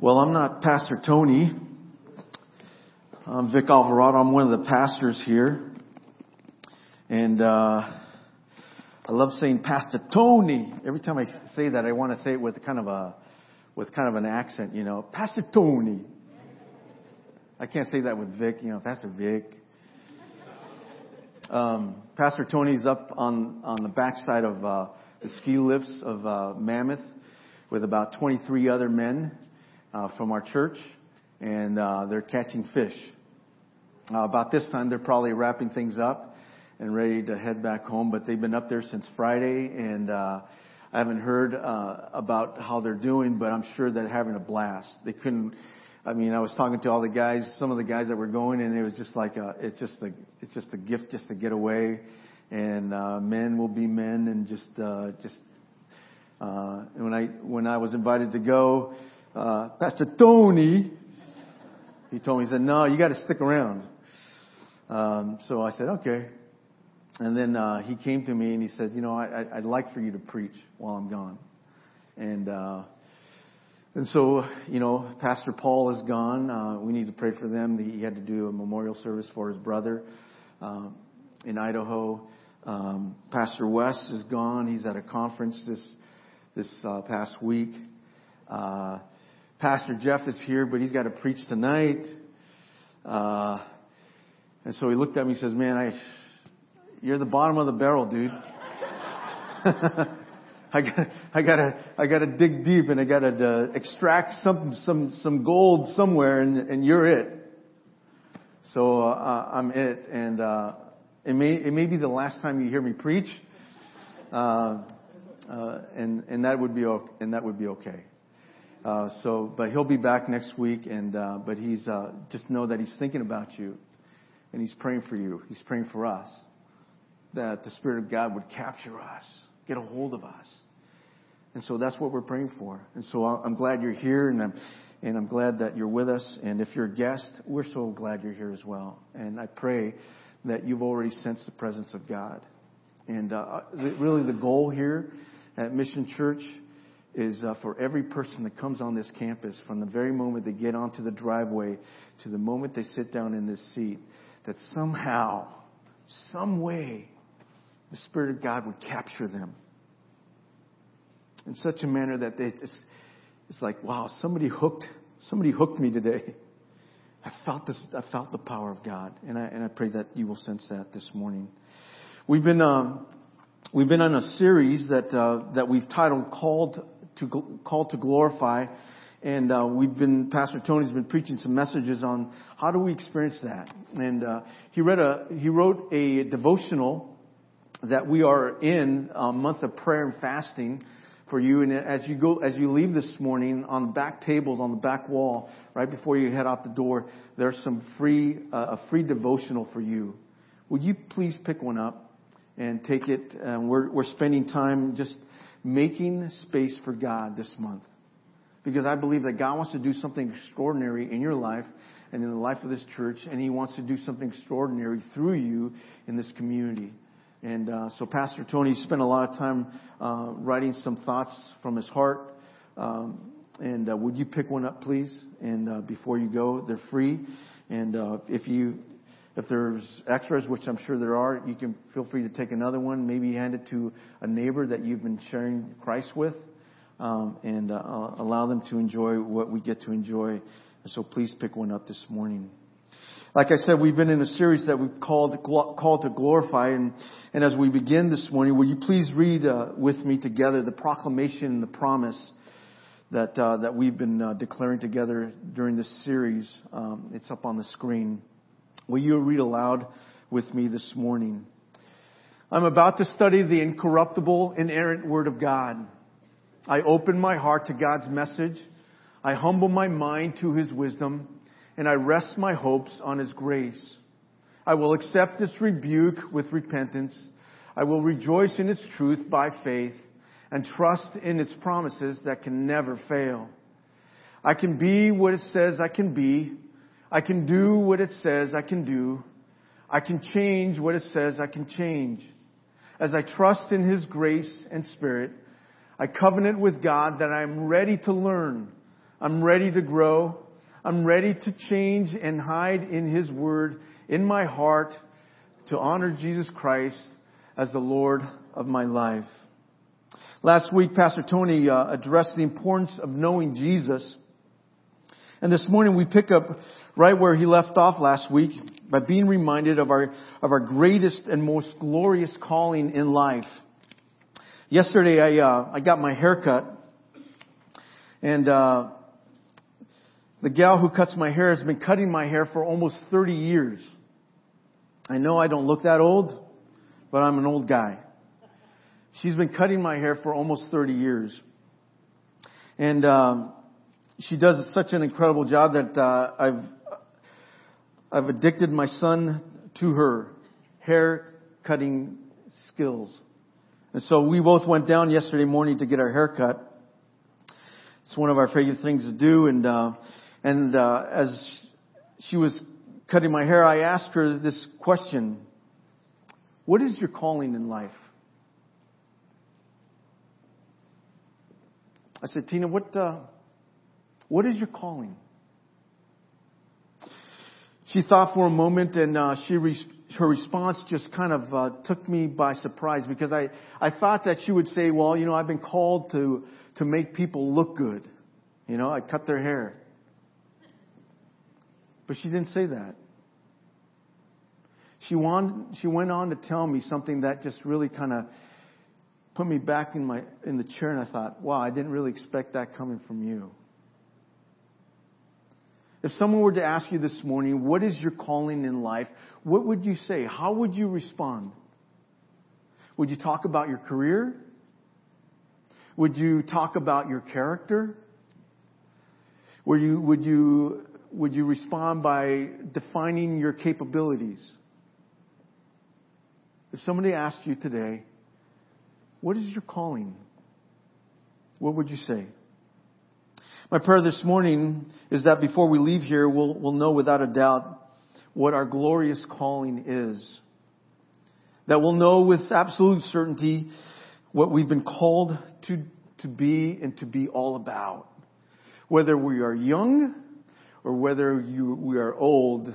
Well, I'm not Pastor Tony. I'm Vic Alvarado. I'm one of the pastors here. And, uh, I love saying Pastor Tony. Every time I say that, I want to say it with kind of a, with kind of an accent, you know, Pastor Tony. I can't say that with Vic, you know, Pastor Vic. Um, Pastor Tony's up on, on the backside of, uh, the ski lifts of, uh, Mammoth with about 23 other men uh, from our church, and uh, they're catching fish. Uh, about this time, they're probably wrapping things up and ready to head back home. But they've been up there since Friday, and uh, I haven't heard uh, about how they're doing. But I'm sure they're having a blast. They couldn't. I mean, I was talking to all the guys, some of the guys that were going, and it was just like a, it's just a, it's just a gift just to get away, and uh, men will be men, and just, uh, just. Uh, and when I when I was invited to go, uh, Pastor Tony, he told me, he said, no, you got to stick around. Um, so I said, okay. And then uh, he came to me and he says, you know, I, I'd like for you to preach while I'm gone. And uh, and so, you know, Pastor Paul is gone. Uh, we need to pray for them. He had to do a memorial service for his brother uh, in Idaho. Um, Pastor Wes is gone. He's at a conference this this uh, past week. Uh, Pastor Jeff is here, but he's got to preach tonight. Uh, and so he looked at me and says, man, I, you're the bottom of the barrel, dude. I got, I gotta, I gotta dig deep and I gotta uh, extract some, some, some gold somewhere and, and you're it. So, uh, I'm it and, uh, it may, it may be the last time you hear me preach. Uh, uh, and, and that would be, and that would be okay. Uh, so, but he'll be back next week, and uh, but he's uh, just know that he's thinking about you, and he's praying for you. He's praying for us that the Spirit of God would capture us, get a hold of us, and so that's what we're praying for. And so I'm glad you're here, and I'm and I'm glad that you're with us. And if you're a guest, we're so glad you're here as well. And I pray that you've already sensed the presence of God. And uh, really, the goal here at Mission Church is uh, for every person that comes on this campus, from the very moment they get onto the driveway to the moment they sit down in this seat, that somehow, some way, the Spirit of God would capture them in such a manner that they just, it's like, wow, somebody hooked, somebody hooked me today. I felt this, I felt the power of God, and I and I pray that you will sense that this morning. We've been um, we've been on a series that uh, that we've titled "Called to called to glorify. And uh, we've been, Pastor Tony's been preaching some messages on how do we experience that. And uh, he read a, he wrote a devotional that we are in a month of prayer and fasting for you. And as you go, as you leave this morning, on the back tables, on the back wall, right before you head out the door, there's some free, uh, a free devotional for you. Would you please pick one up and take it? Um, we're, we're spending time just making space for God this month. Because I believe that God wants to do something extraordinary in your life and in the life of this church, and He wants to do something extraordinary through you in this community. And uh, so, Pastor Tony spent a lot of time uh, writing some thoughts from his heart. Um, and uh, would you pick one up, please? And uh, before you go, they're free. And uh, if you if there's extras, which I'm sure there are, you can feel free to take another one. Maybe hand it to a neighbor that you've been sharing Christ with, um, and uh, allow them to enjoy what we get to enjoy. So please pick one up this morning. Like I said, we've been in a series that we've called called to glorify, and and as we begin this morning, will you please read uh, with me together the proclamation and the promise that uh, that we've been uh, declaring together during this series? Um, it's up on the screen. Will you read aloud with me this morning? I'm about to study the incorruptible, inerrant Word of God. I open my heart to God's message. I humble my mind to His wisdom, and I rest my hopes on His grace. I will accept this rebuke with repentance. I will rejoice in its truth by faith and trust in its promises that can never fail. I can be what it says I can be I can do what it says I can do. I can change what it says I can change. As I trust in His grace and Spirit, I covenant with God that I am ready to learn I'm ready to grow. I'm ready to change and hide in His Word in my heart to honor Jesus Christ as the Lord of my life. Last week, Pastor Tony uh, addressed the importance of knowing Jesus. And this morning we pick up right where he left off last week by being reminded of our, of our greatest and most glorious calling in life. Yesterday I, uh, I got my hair cut and, uh, the gal who cuts my hair has been cutting my hair for almost 30 years. I know I don't look that old, but I'm an old guy. She's been cutting my hair for almost 30 years. And, um, she does such an incredible job that, uh, I've, I've addicted my son to her hair cutting skills. And so we both went down yesterday morning to get our hair cut. It's one of our favorite things to do. And, uh, and, uh, as she was cutting my hair, I asked her this question. What is your calling in life? I said, Tina, what, uh, what is your calling? She thought for a moment and uh, she re- her response just kind of uh, took me by surprise because I, I thought that she would say, well, you know, I've been called to, to make people look good. You know, I cut their hair. But she didn't say that. She, wanted, she went on to tell me something that just really kind of put me back in my in the chair and I thought, wow, I didn't really expect that coming from you. If someone were to ask you this morning, what is your calling in life? What would you say? How would you respond? Would you talk about your career? Would you talk about your character? Would you, would you, would you respond by defining your capabilities? If somebody asked you today, what is your calling? What would you say? My prayer this morning is that before we leave here, we'll, we'll know without a doubt what our glorious calling is. That we'll know with absolute certainty what we've been called to, to be and to be all about. Whether we are young or whether you, we are old,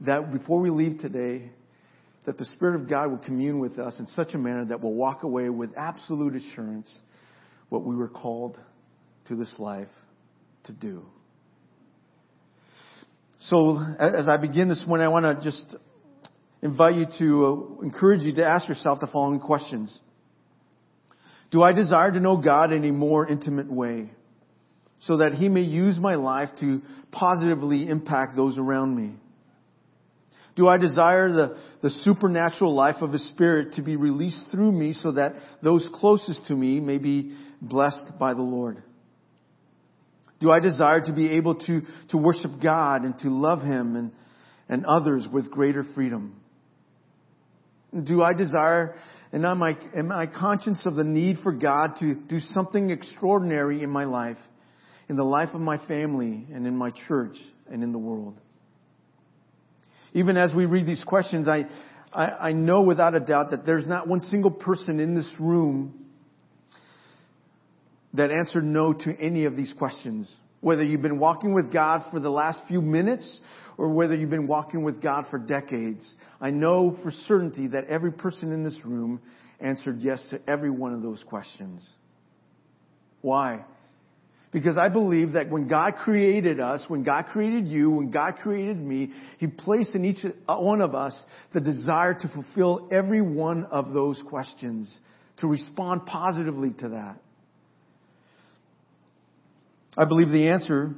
that before we leave today, that the Spirit of God will commune with us in such a manner that we'll walk away with absolute assurance what we were called this life to do. So as I begin this morning, I want to just invite you to uh, encourage you to ask yourself the following questions. Do I desire to know God in a more intimate way so that He may use my life to positively impact those around me? Do I desire the, the supernatural life of His Spirit to be released through me so that those closest to me may be blessed by the Lord? Do I desire to be able to, to worship God and to love Him and, and others with greater freedom? Do I desire and am I, am I conscious of the need for God to do something extraordinary in my life, in the life of my family and in my church and in the world? Even as we read these questions, I, I, I know without a doubt that there's not one single person in this room that answered no to any of these questions. Whether you've been walking with God for the last few minutes or whether you've been walking with God for decades, I know for certainty that every person in this room answered yes to every one of those questions. Why? Because I believe that when God created us, when God created you, when God created me, He placed in each one of us the desire to fulfill every one of those questions, to respond positively to that. I believe the answer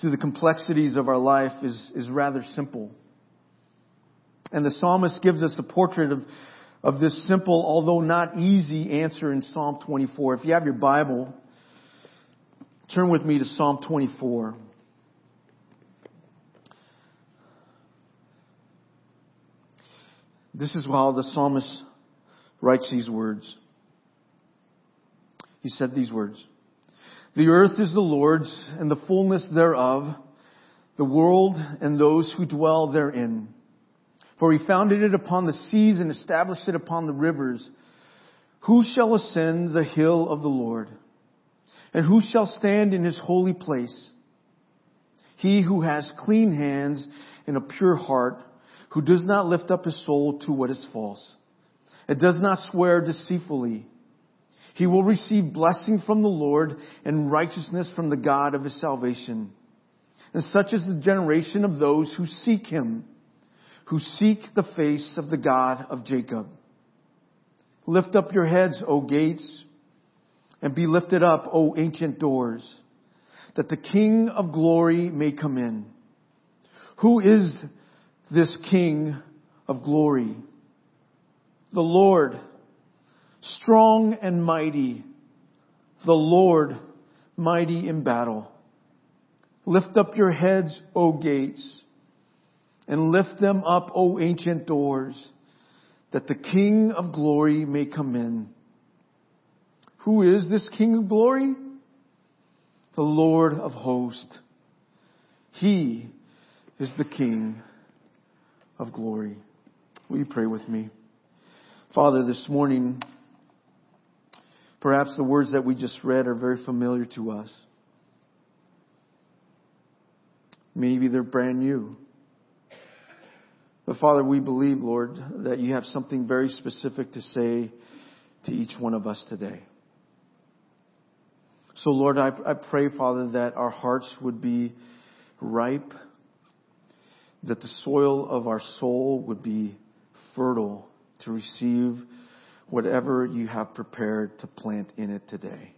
to the complexities of our life is, is rather simple. And the psalmist gives us a portrait of, of this simple, although not easy answer in Psalm 24. If you have your Bible, turn with me to Psalm 24. This is how the psalmist writes these words. He said these words. The earth is the Lord's and the fullness thereof, the world and those who dwell therein. For he founded it upon the seas and established it upon the rivers. Who shall ascend the hill of the Lord? And who shall stand in his holy place? He who has clean hands and a pure heart, who does not lift up his soul to what is false, and does not swear deceitfully. He will receive blessing from the Lord and righteousness from the God of his salvation. And such is the generation of those who seek him, who seek the face of the God of Jacob. Lift up your heads, O gates, and be lifted up, O ancient doors, that the King of glory may come in. Who is this King of glory? The Lord, strong and mighty, the Lord, mighty in battle. Lift up your heads, O gates, and lift them up, O ancient doors, that the King of glory may come in. Who is this King of glory? The Lord of hosts. He is the King of glory. Will you pray with me? Father, this morning, perhaps the words that we just read are very familiar to us. Maybe they're brand new. But Father, we believe, Lord, that you have something very specific to say to each one of us today. So Lord, I, I pray, Father, that our hearts would be ripe, that the soil of our soul would be fertile to receive whatever you have prepared to plant in it today.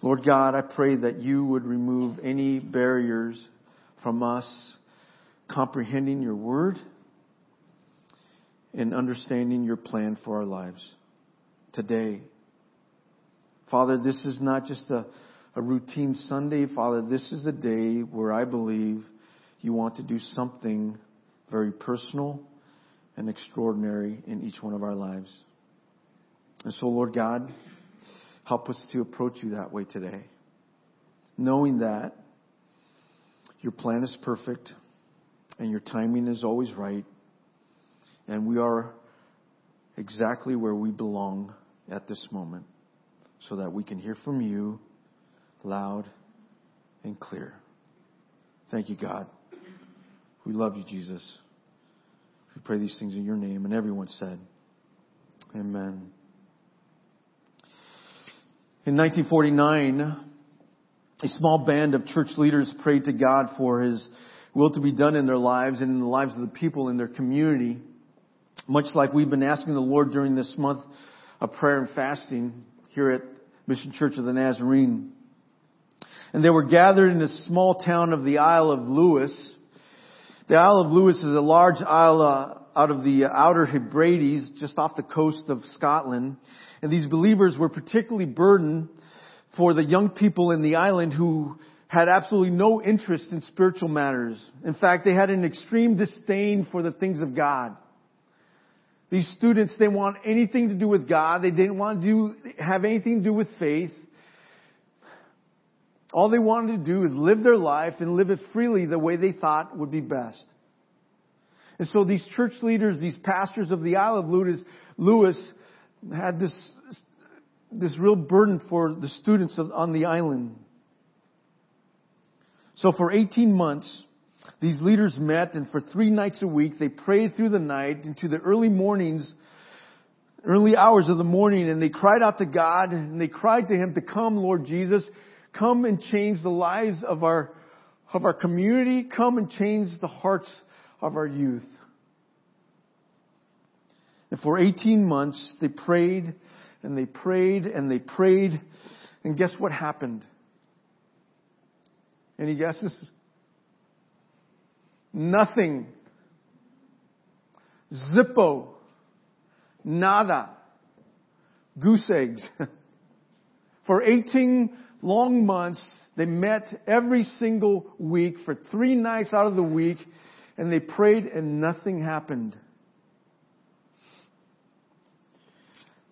Lord God, I pray that you would remove any barriers from us comprehending your word and understanding your plan for our lives today. Father, this is not just a, a routine Sunday. Father, this is a day where I believe you want to do something very personal and extraordinary in each one of our lives. And so, Lord God, help us to approach you that way today, knowing that your plan is perfect and your timing is always right, and we are exactly where we belong at this moment so that we can hear from you loud and clear. Thank you, God. We love you, Jesus. We pray these things in your name. And everyone said, Amen. In 1949, a small band of church leaders prayed to God for His will to be done in their lives and in the lives of the people in their community. Much like we've been asking the Lord during this month of prayer and fasting here at Mission Church of the Nazarene. And they were gathered in a small town of the Isle of Lewis. The Isle of Lewis is a large isle uh, out of the outer Hebrides, just off the coast of Scotland. And these believers were particularly burdened for the young people in the island who had absolutely no interest in spiritual matters. In fact, they had an extreme disdain for the things of God. These students, they want anything to do with God. They didn't want to do, have anything to do with faith. All they wanted to do is live their life and live it freely the way they thought would be best. And so these church leaders, these pastors of the Isle of Lewis, Lewis had this, this real burden for the students on the island. So for 18 months, these leaders met and for three nights a week they prayed through the night into the early mornings, early hours of the morning and they cried out to God and they cried to Him to come, Lord Jesus, come and change the lives of our, of our community, come and change the hearts of our youth. And for 18 months they prayed and they prayed and they prayed and guess what happened? Any guesses? Nothing. Zippo. Nada. Goose eggs. for 18 long months, they met every single week for three nights out of the week and they prayed and nothing happened.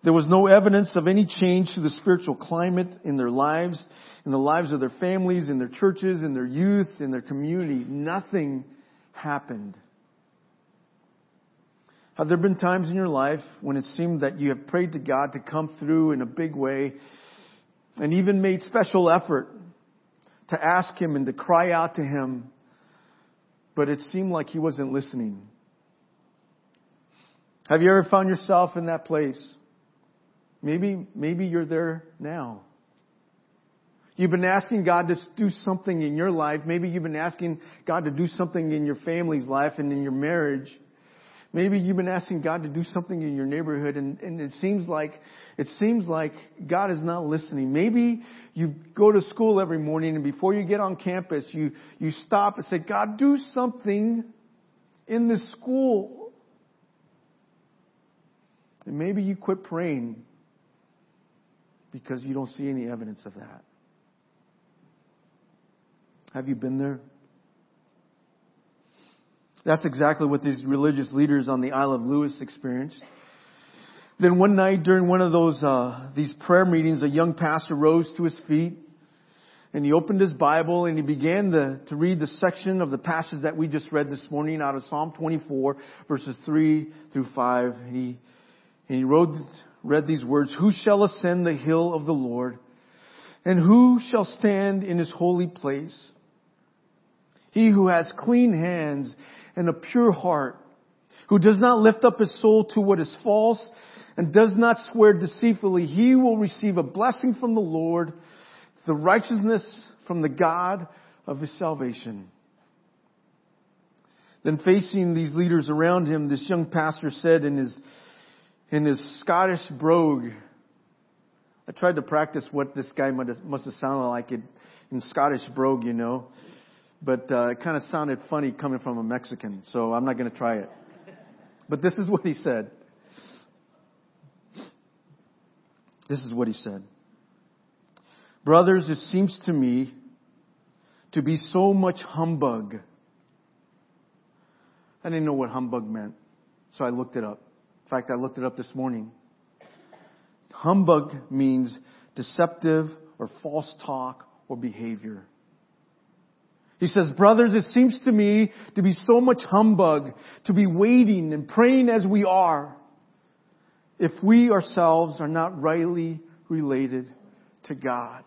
There was no evidence of any change to the spiritual climate in their lives, in the lives of their families, in their churches, in their youth, in their community. Nothing happened. Have there been times in your life when it seemed that you have prayed to God to come through in a big way and even made special effort to ask him and to cry out to him, but it seemed like he wasn't listening. Have you ever found yourself in that place? Maybe, maybe you're there now. You've been asking God to do something in your life. Maybe you've been asking God to do something in your family's life and in your marriage. Maybe you've been asking God to do something in your neighborhood and, and it seems like, it seems like God is not listening. Maybe you go to school every morning and before you get on campus, you, you stop and say, God, do something in this school. And maybe you quit praying because you don't see any evidence of that. Have you been there? That's exactly what these religious leaders on the Isle of Lewis experienced. Then one night during one of those, uh, these prayer meetings, a young pastor rose to his feet and he opened his Bible and he began the, to read the section of the passage that we just read this morning out of Psalm 24 verses 3 through 5. He, and he wrote, read these words, Who shall ascend the hill of the Lord? And who shall stand in his holy place? He who has clean hands and a pure heart, who does not lift up his soul to what is false and does not swear deceitfully, he will receive a blessing from the Lord, the righteousness from the God of his salvation. Then facing these leaders around him, this young pastor said in his, in his Scottish brogue, I tried to practice what this guy must have, sounded like in, in Scottish brogue, you know but uh, it kind of sounded funny coming from a Mexican, so I'm not going to try it. But this is what he said. This is what he said. Brothers, it seems to me to be so much humbug. I didn't know what humbug meant, so I looked it up. In fact, I looked it up this morning. Humbug means deceptive or false talk or behavior. He says, brothers, it seems to me to be so much humbug to be waiting and praying as we are if we ourselves are not rightly related to God.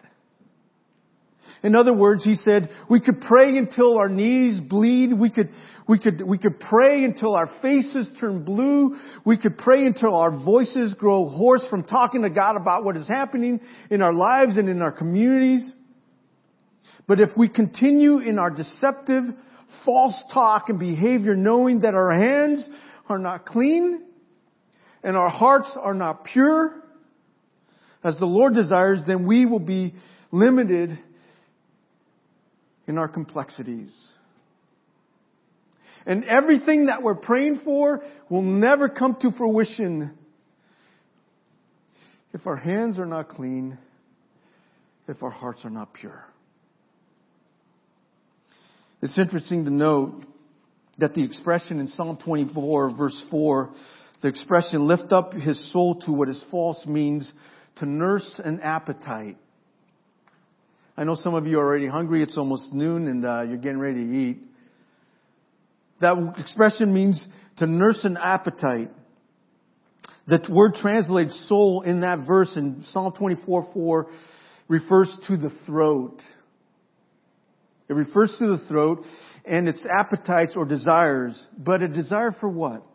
In other words, he said, we could pray until our knees bleed. We could, we could, we could pray until our faces turn blue. We could pray until our voices grow hoarse from talking to God about what is happening in our lives and in our communities. But if we continue in our deceptive, false talk and behavior knowing that our hands are not clean and our hearts are not pure, as the Lord desires, then we will be limited in our complexities. And everything that we're praying for will never come to fruition if our hands are not clean, if our hearts are not pure. It's interesting to note that the expression in Psalm 24 verse 4, the expression lift up his soul to what is false means to nurse an appetite. I know some of you are already hungry. It's almost noon and uh, you're getting ready to eat. That expression means to nurse an appetite. The word translates soul in that verse in Psalm 24 4 refers to the throat. It refers to the throat and its appetites or desires, but a desire for what?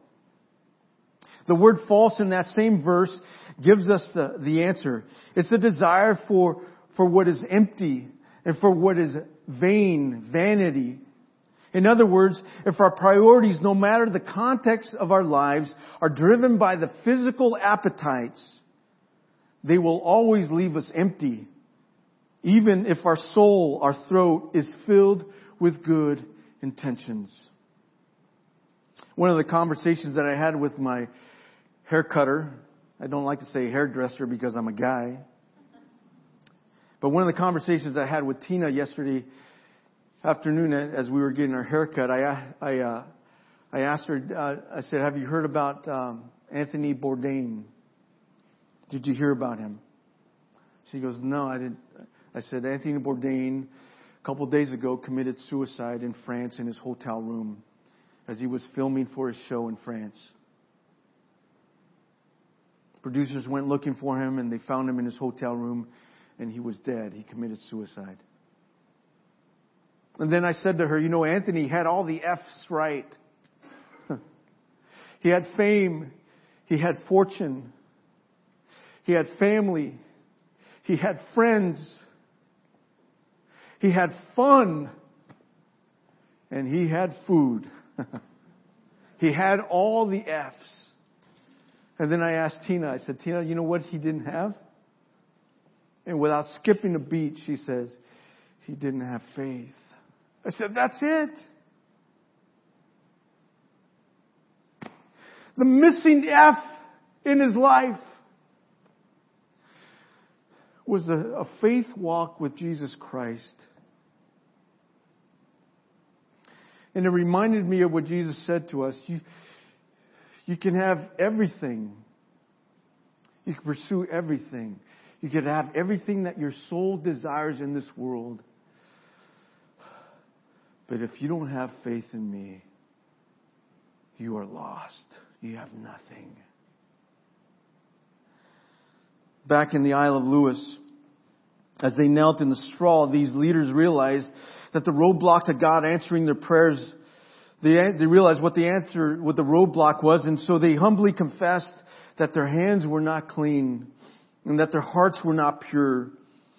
The word false in that same verse gives us the, the answer. It's a desire for, for what is empty and for what is vain, vanity. In other words, if our priorities, no matter the context of our lives, are driven by the physical appetites, they will always leave us empty even if our soul, our throat is filled with good intentions. One of the conversations that I had with my hair cutter, I don't like to say hairdresser because I'm a guy, but one of the conversations I had with Tina yesterday afternoon as we were getting our haircut, I, I, uh, I asked her, uh, I said, have you heard about um, Anthony Bourdain? Did you hear about him? She goes, no, I didn't. I said Anthony Bourdain, a couple days ago, committed suicide in France in his hotel room as he was filming for his show in France. Producers went looking for him and they found him in his hotel room and he was dead. He committed suicide. And then I said to her, you know, Anthony had all the F's right. he had fame. He had fortune. He had family. He had friends. He had fun. And he had food. he had all the F's. And then I asked Tina, I said, Tina, you know what he didn't have? And without skipping a beat, she says, he didn't have faith. I said, that's it. The missing F in his life was a, a faith walk with Jesus Christ. And it reminded me of what Jesus said to us. You, you can have everything. You can pursue everything. You can have everything that your soul desires in this world. But if you don't have faith in me, you are lost. You have nothing. Back in the Isle of Lewis, as they knelt in the straw, these leaders realized that the roadblock to God answering their prayers, they, they realized what the answer, what the roadblock was, and so they humbly confessed that their hands were not clean, and that their hearts were not pure,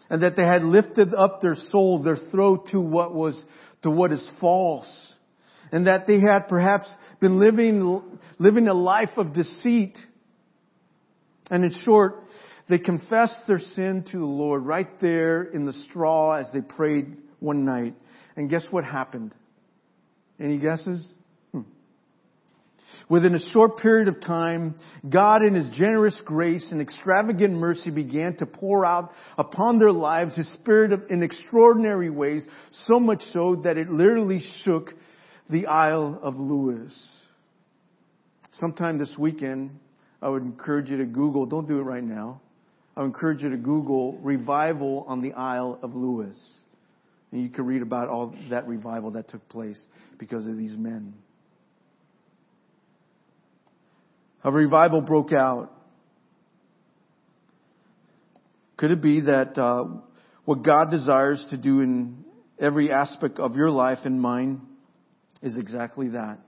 and that they had lifted up their soul, their throat to what was to what is false. And that they had perhaps been living, living a life of deceit. And in short, they confessed their sin to the Lord right there in the straw as they prayed one night. And guess what happened? Any guesses? Hmm. Within a short period of time, God in His generous grace and extravagant mercy began to pour out upon their lives His Spirit in extraordinary ways, so much so that it literally shook the Isle of Lewis. Sometime this weekend, I would encourage you to Google, don't do it right now. I would encourage you to Google revival on the Isle of Lewis. And you can read about all that revival that took place because of these men. a revival broke out. Could it be that uh, what God desires to do in every aspect of your life and mine is exactly that?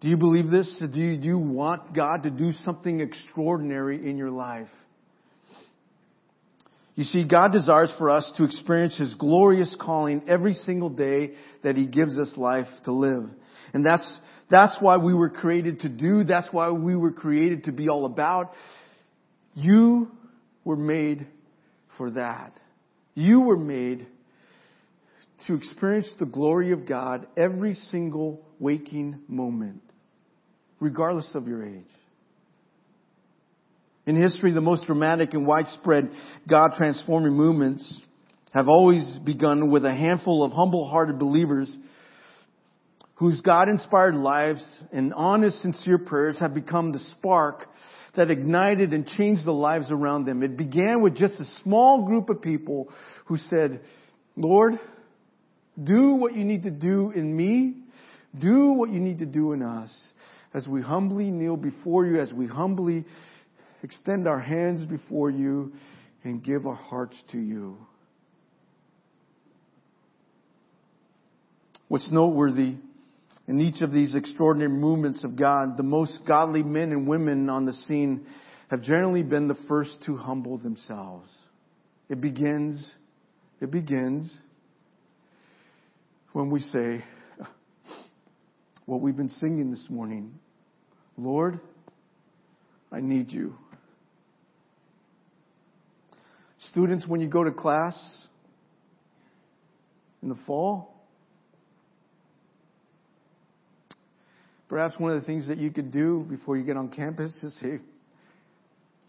Do you believe this? Do you, do you want God to do something extraordinary in your life? You see, God desires for us to experience His glorious calling every single day that He gives us life to live. And that's, that's why we were created to do. That's why we were created to be all about. You were made for that. You were made to experience the glory of God every single waking moment, regardless of your age. In history, the most dramatic and widespread God transforming movements have always begun with a handful of humble-hearted believers whose God inspired lives and honest, sincere prayers have become the spark that ignited and changed the lives around them. It began with just a small group of people who said, Lord, do what you need to do in me. Do what you need to do in us. As we humbly kneel before you, as we humbly extend our hands before you and give our hearts to you. What's noteworthy in each of these extraordinary movements of God, the most godly men and women on the scene have generally been the first to humble themselves. It begins, it begins when we say what we've been singing this morning. Lord, I need you. Students, when you go to class in the fall, Perhaps one of the things that you could do before you get on campus is say,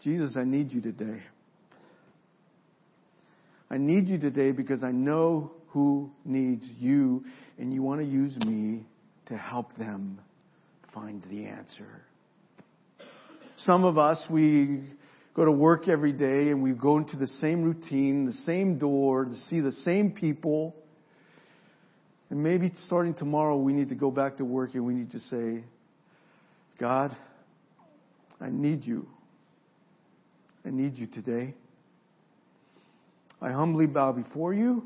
Jesus, I need you today. I need you today because I know who needs you and you want to use me to help them find the answer. Some of us, we go to work every day and we go into the same routine, the same door, to see the same people. And maybe starting tomorrow, we need to go back to work and we need to say, God, I need you. I need you today. I humbly bow before you.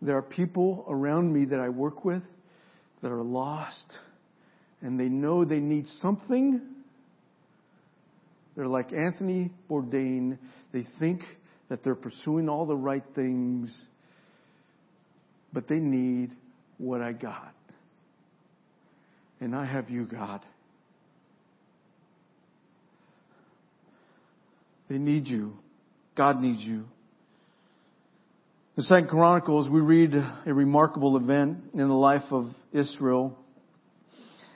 There are people around me that I work with that are lost and they know they need something. They're like Anthony Bourdain. They think that they're pursuing all the right things, but they need what I got. And I have you, God. They need you. God needs you. In Second Chronicles, we read a remarkable event in the life of Israel.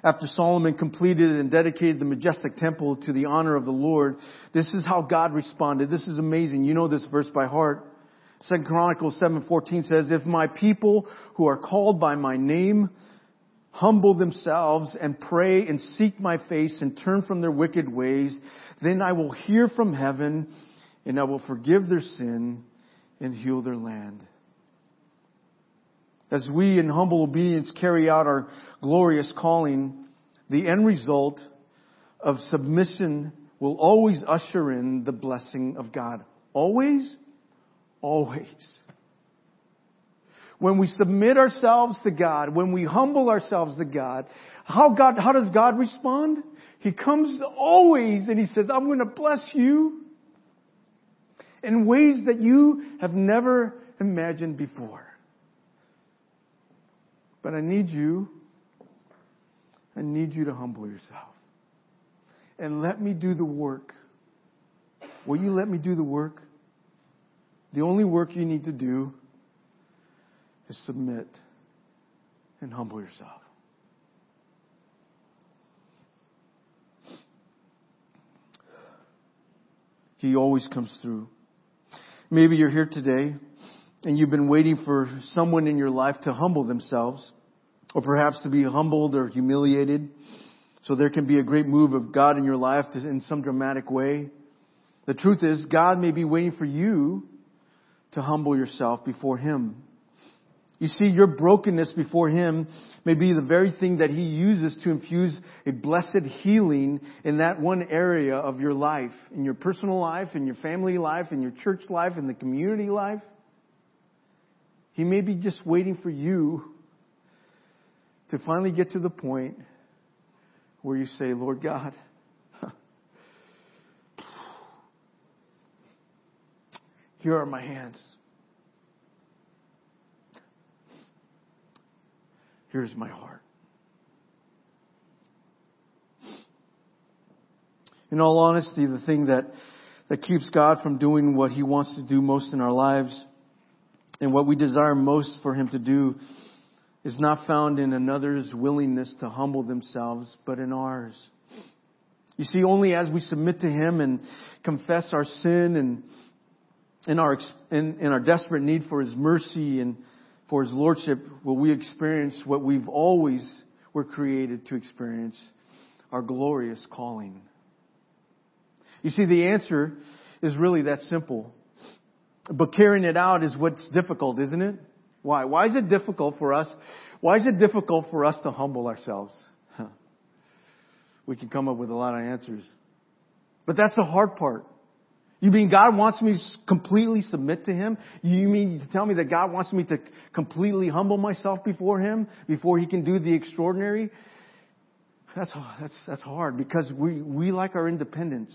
After Solomon completed and dedicated the majestic temple to the honor of the Lord, this is how God responded. This is amazing. You know this verse by heart. Second Chronicles 7:14 says, "If my people who are called by my name humble themselves and pray and seek my face and turn from their wicked ways, then I will hear from heaven and I will forgive their sin and heal their land. As we in humble obedience carry out our glorious calling, the end result of submission will always usher in the blessing of God. Always? Always. When we submit ourselves to God, when we humble ourselves to God, how God, how does God respond? He comes always and He says, I'm going to bless you in ways that you have never imagined before. But I need you, I need you to humble yourself. And let me do the work. Will you let me do the work? The only work you need to do is submit and humble yourself. He always comes through. Maybe you're here today and you've been waiting for someone in your life to humble themselves or perhaps to be humbled or humiliated so there can be a great move of God in your life to, in some dramatic way. The truth is God may be waiting for you to humble yourself before Him. You see, your brokenness before Him may be the very thing that He uses to infuse a blessed healing in that one area of your life, in your personal life, in your family life, in your church life, in the community life. He may be just waiting for you to finally get to the point where you say, Lord God, here are my hands. Here's my heart. In all honesty, the thing that, that keeps God from doing what He wants to do most in our lives and what we desire most for Him to do is not found in another's willingness to humble themselves, but in ours. You see, only as we submit to Him and confess our sin and in our, in, our desperate need for His mercy and for His Lordship will we experience what we've always were created to experience, our glorious calling. You see, the answer is really that simple. But carrying it out is what's difficult, isn't it? Why? Why is it difficult for us? Why is it difficult for us to humble ourselves? We can come up with a lot of answers. But that's the hard part. You mean God wants me to completely submit to Him? You mean to tell me that God wants me to completely humble myself before Him before He can do the extraordinary? That's, that's, that's hard because we, we like our independence.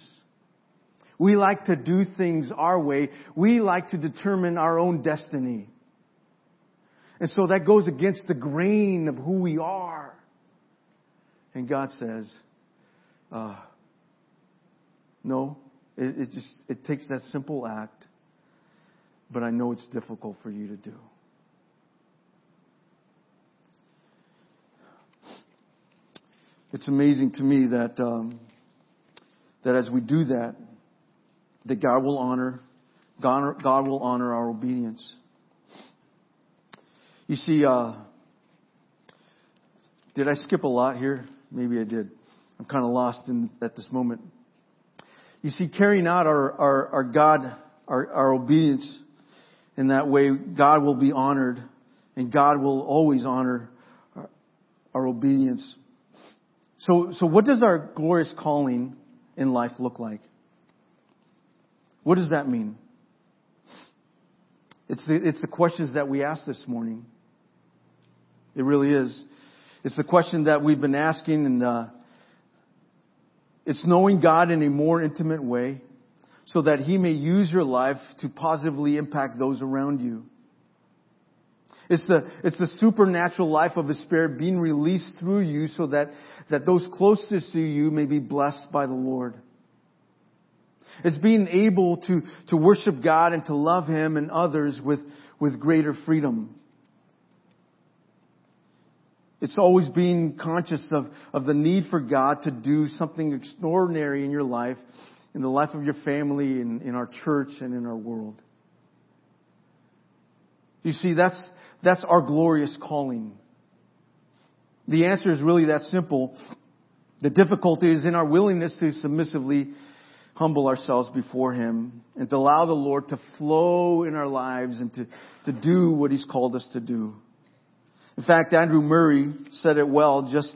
We like to do things our way. We like to determine our own destiny. And so that goes against the grain of who we are. And God says, uh, no, it, it just, it takes that simple act, but I know it's difficult for you to do. It's amazing to me that, um, that as we do that, that God will honor, God, will honor our obedience. You see, uh, did I skip a lot here? Maybe I did. I'm kind of lost in, at this moment. You see, carrying out our, our, our God, our, our obedience in that way, God will be honored and God will always honor our, our obedience. So, so what does our glorious calling in life look like? What does that mean? It's the, it's the questions that we ask this morning. It really is. It's the question that we've been asking and, uh, it's knowing God in a more intimate way so that He may use your life to positively impact those around you. It's the, it's the supernatural life of the Spirit being released through you so that, that those closest to you may be blessed by the Lord. It's being able to, to worship God and to love Him and others with, with greater freedom. It's always being conscious of, of the need for God to do something extraordinary in your life, in the life of your family, in, in our church, and in our world. You see, that's, that's our glorious calling. The answer is really that simple. The difficulty is in our willingness to submissively humble ourselves before Him and to allow the Lord to flow in our lives and to, to do what He's called us to do. In fact, Andrew Murray said it well, just,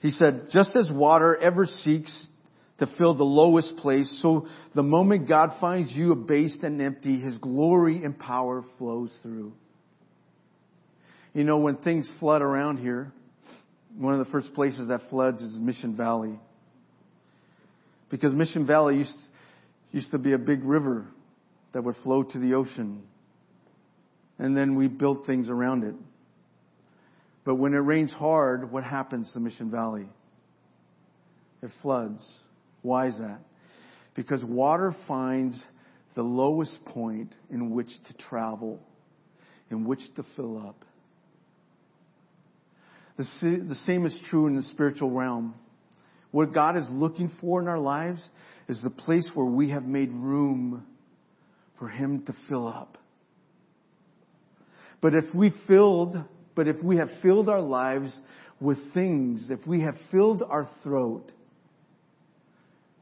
he said, just as water ever seeks to fill the lowest place, so the moment God finds you abased and empty, His glory and power flows through. You know, when things flood around here, one of the first places that floods is Mission Valley. Because Mission Valley used, used to be a big river that would flow to the ocean. And then we built things around it. But when it rains hard, what happens to Mission Valley? It floods. Why is that? Because water finds the lowest point in which to travel, in which to fill up. The, the same is true in the spiritual realm. What God is looking for in our lives is the place where we have made room for Him to fill up. But if we filled, but if we have filled our lives with things, if we have filled our throat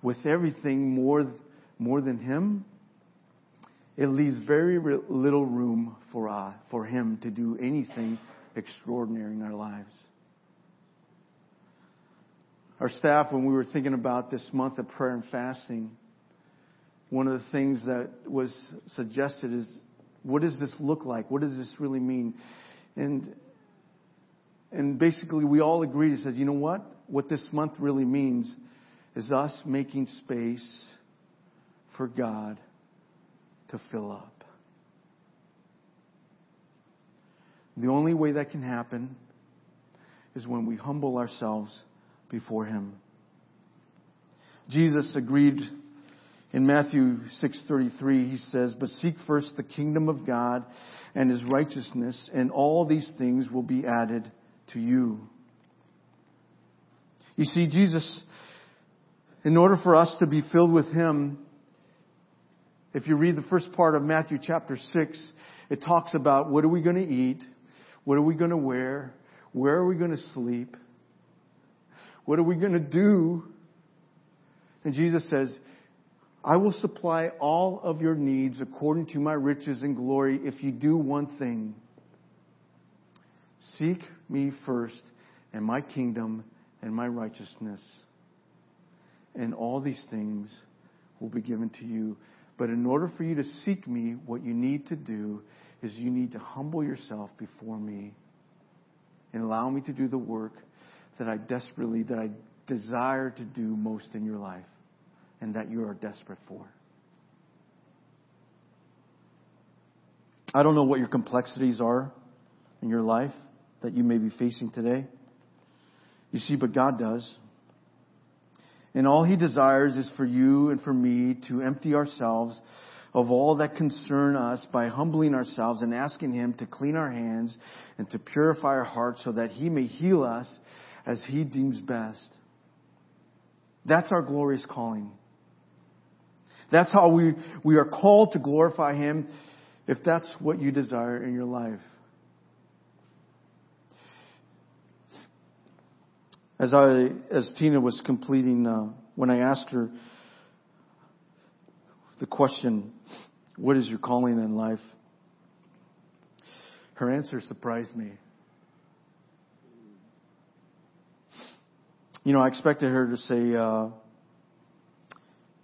with everything more, more than Him, it leaves very little room for, uh, for Him to do anything extraordinary in our lives. Our staff, when we were thinking about this month of prayer and fasting, one of the things that was suggested is, what does this look like? What does this really mean? And, and basically we all agreed, it says, you know what? What this month really means is us making space for God to fill up. The only way that can happen is when we humble ourselves before Him. Jesus agreed in Matthew 6:33 he says, "But seek first the kingdom of God and his righteousness, and all these things will be added to you." You see Jesus in order for us to be filled with him if you read the first part of Matthew chapter 6, it talks about what are we going to eat? What are we going to wear? Where are we going to sleep? What are we going to do? And Jesus says, I will supply all of your needs according to my riches and glory if you do one thing. Seek me first and my kingdom and my righteousness. And all these things will be given to you. But in order for you to seek me, what you need to do is you need to humble yourself before me and allow me to do the work that I desperately, that I desire to do most in your life and that you are desperate for. I don't know what your complexities are in your life that you may be facing today. You see, but God does. And all He desires is for you and for me to empty ourselves of all that concern us by humbling ourselves and asking Him to clean our hands and to purify our hearts so that He may heal us as He deems best. That's our glorious calling. That's how we, we are called to glorify Him if that's what you desire in your life. As I, as Tina was completing, uh, when I asked her the question, what is your calling in life? Her answer surprised me. You know, I expected her to say, uh,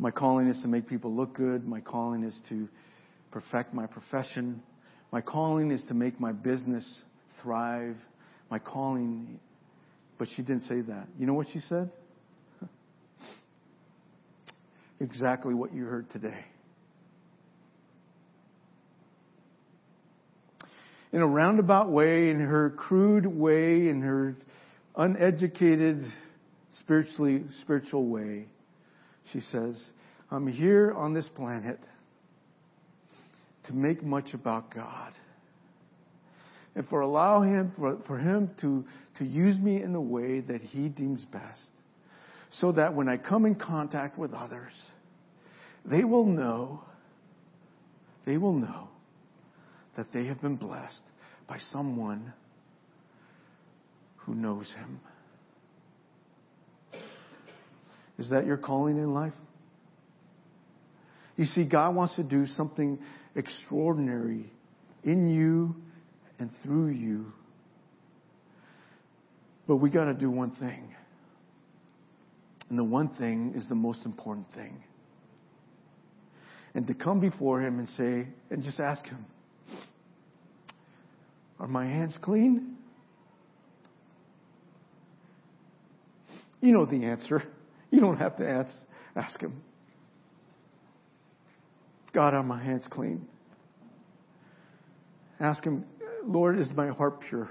my calling is to make people look good. My calling is to perfect my profession. My calling is to make my business thrive. My calling, but she didn't say that. You know what she said? Exactly what you heard today. In a roundabout way, in her crude way, in her uneducated, spiritually, spiritual way, she says, I'm here on this planet to make much about God. And for allow him, for, for him to, to use me in the way that he deems best. So that when I come in contact with others, they will know, they will know that they have been blessed by someone who knows him. Is that your calling in life? You see, God wants to do something extraordinary in you and through you. But we gotta do one thing. And the one thing is the most important thing. And to come before Him and say, and just ask Him, are my hands clean? You know the answer. You don't have to ask, ask Him. God, are my hands clean? Ask Him, Lord, is my heart pure?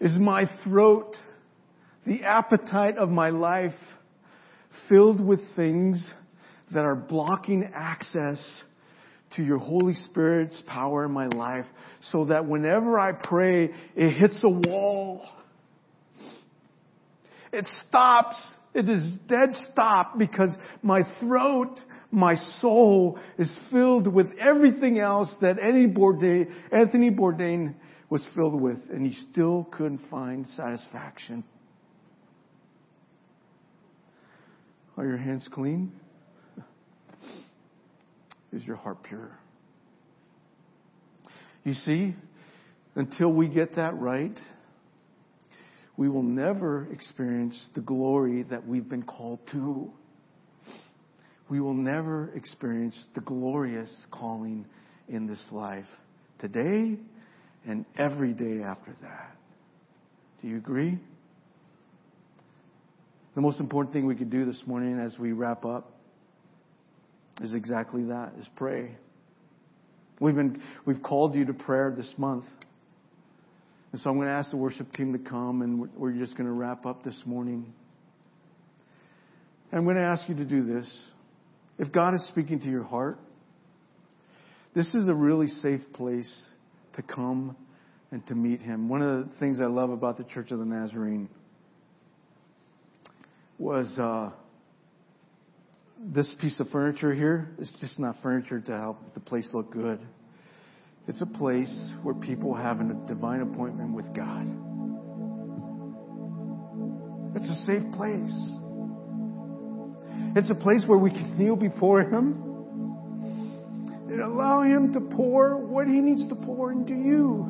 Is my throat, the appetite of my life, filled with things that are blocking access to your Holy Spirit's power in my life so that whenever I pray, it hits a wall. It stops. It is dead stop because my throat, my soul is filled with everything else that Bourdain, Anthony Bourdain was filled with and he still couldn't find satisfaction. Are your hands clean? Is your heart pure? You see, until we get that right, we will never experience the glory that we've been called to. We will never experience the glorious calling in this life today and every day after that. Do you agree? The most important thing we could do this morning as we wrap up is exactly that, is pray. We've been, we've called you to prayer this month. And so I'm going to ask the worship team to come and we're just going to wrap up this morning. And I'm going to ask you to do this. If God is speaking to your heart, this is a really safe place to come and to meet Him. One of the things I love about the Church of the Nazarene was uh, this piece of furniture here is just not furniture to help the place look good. It's a place where people have a divine appointment with God. It's a safe place. It's a place where we can kneel before Him and allow Him to pour what He needs to pour into you.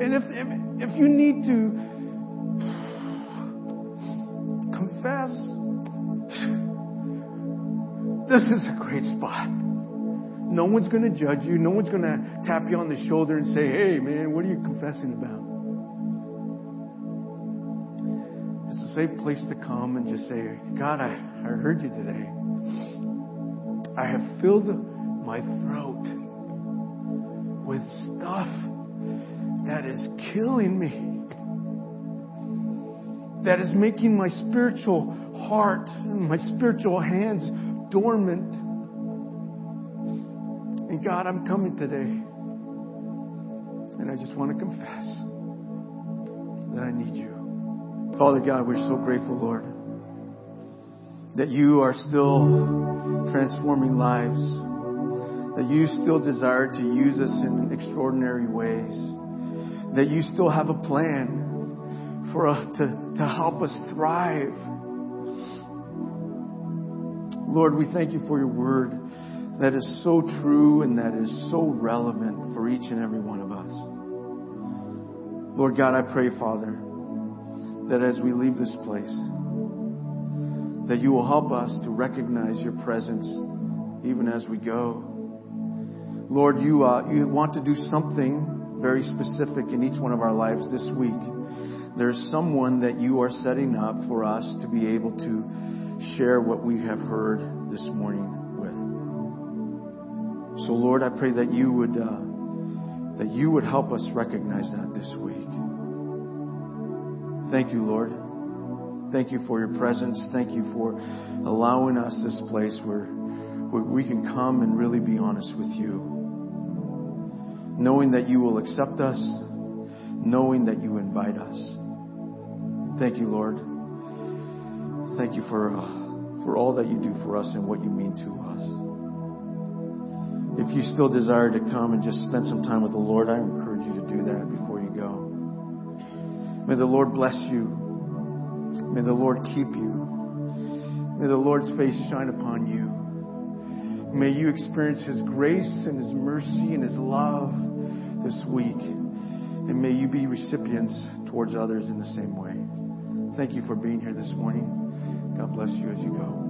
And if, if, if you need to confess, this is a great spot. No one's going to judge you. No one's going to tap you on the shoulder and say, hey, man, what are you confessing about? It's a safe place to come and just say, God, I, I heard you today. I have filled my throat with stuff that is killing me. That is making my spiritual heart and my spiritual hands dormant. And God, I'm coming today. And I just want to confess that I need you. Father God, we're so grateful, Lord, that you are still transforming lives, that you still desire to use us in extraordinary ways, that you still have a plan for us to, to help us thrive Lord, we thank you for your word that is so true and that is so relevant for each and every one of us. Lord God, I pray, Father, that as we leave this place, that you will help us to recognize your presence even as we go. Lord, you, uh, you want to do something very specific in each one of our lives this week. There's someone that you are setting up for us to be able to share what we have heard this morning with. So Lord, I pray that you would, uh, that you would help us recognize that this week. Thank you, Lord. Thank you for your presence. Thank you for allowing us this place where, where we can come and really be honest with you. Knowing that you will accept us, knowing that you invite us. Thank you, Lord. Thank you for, uh, for all that you do for us and what you mean to us. If you still desire to come and just spend some time with the Lord, I encourage you to do that before you go. May the Lord bless you. May the Lord keep you. May the Lord's face shine upon you. May you experience His grace and His mercy and His love this week. And may you be recipients towards others in the same way. Thank you for being here this morning. God bless you as you go.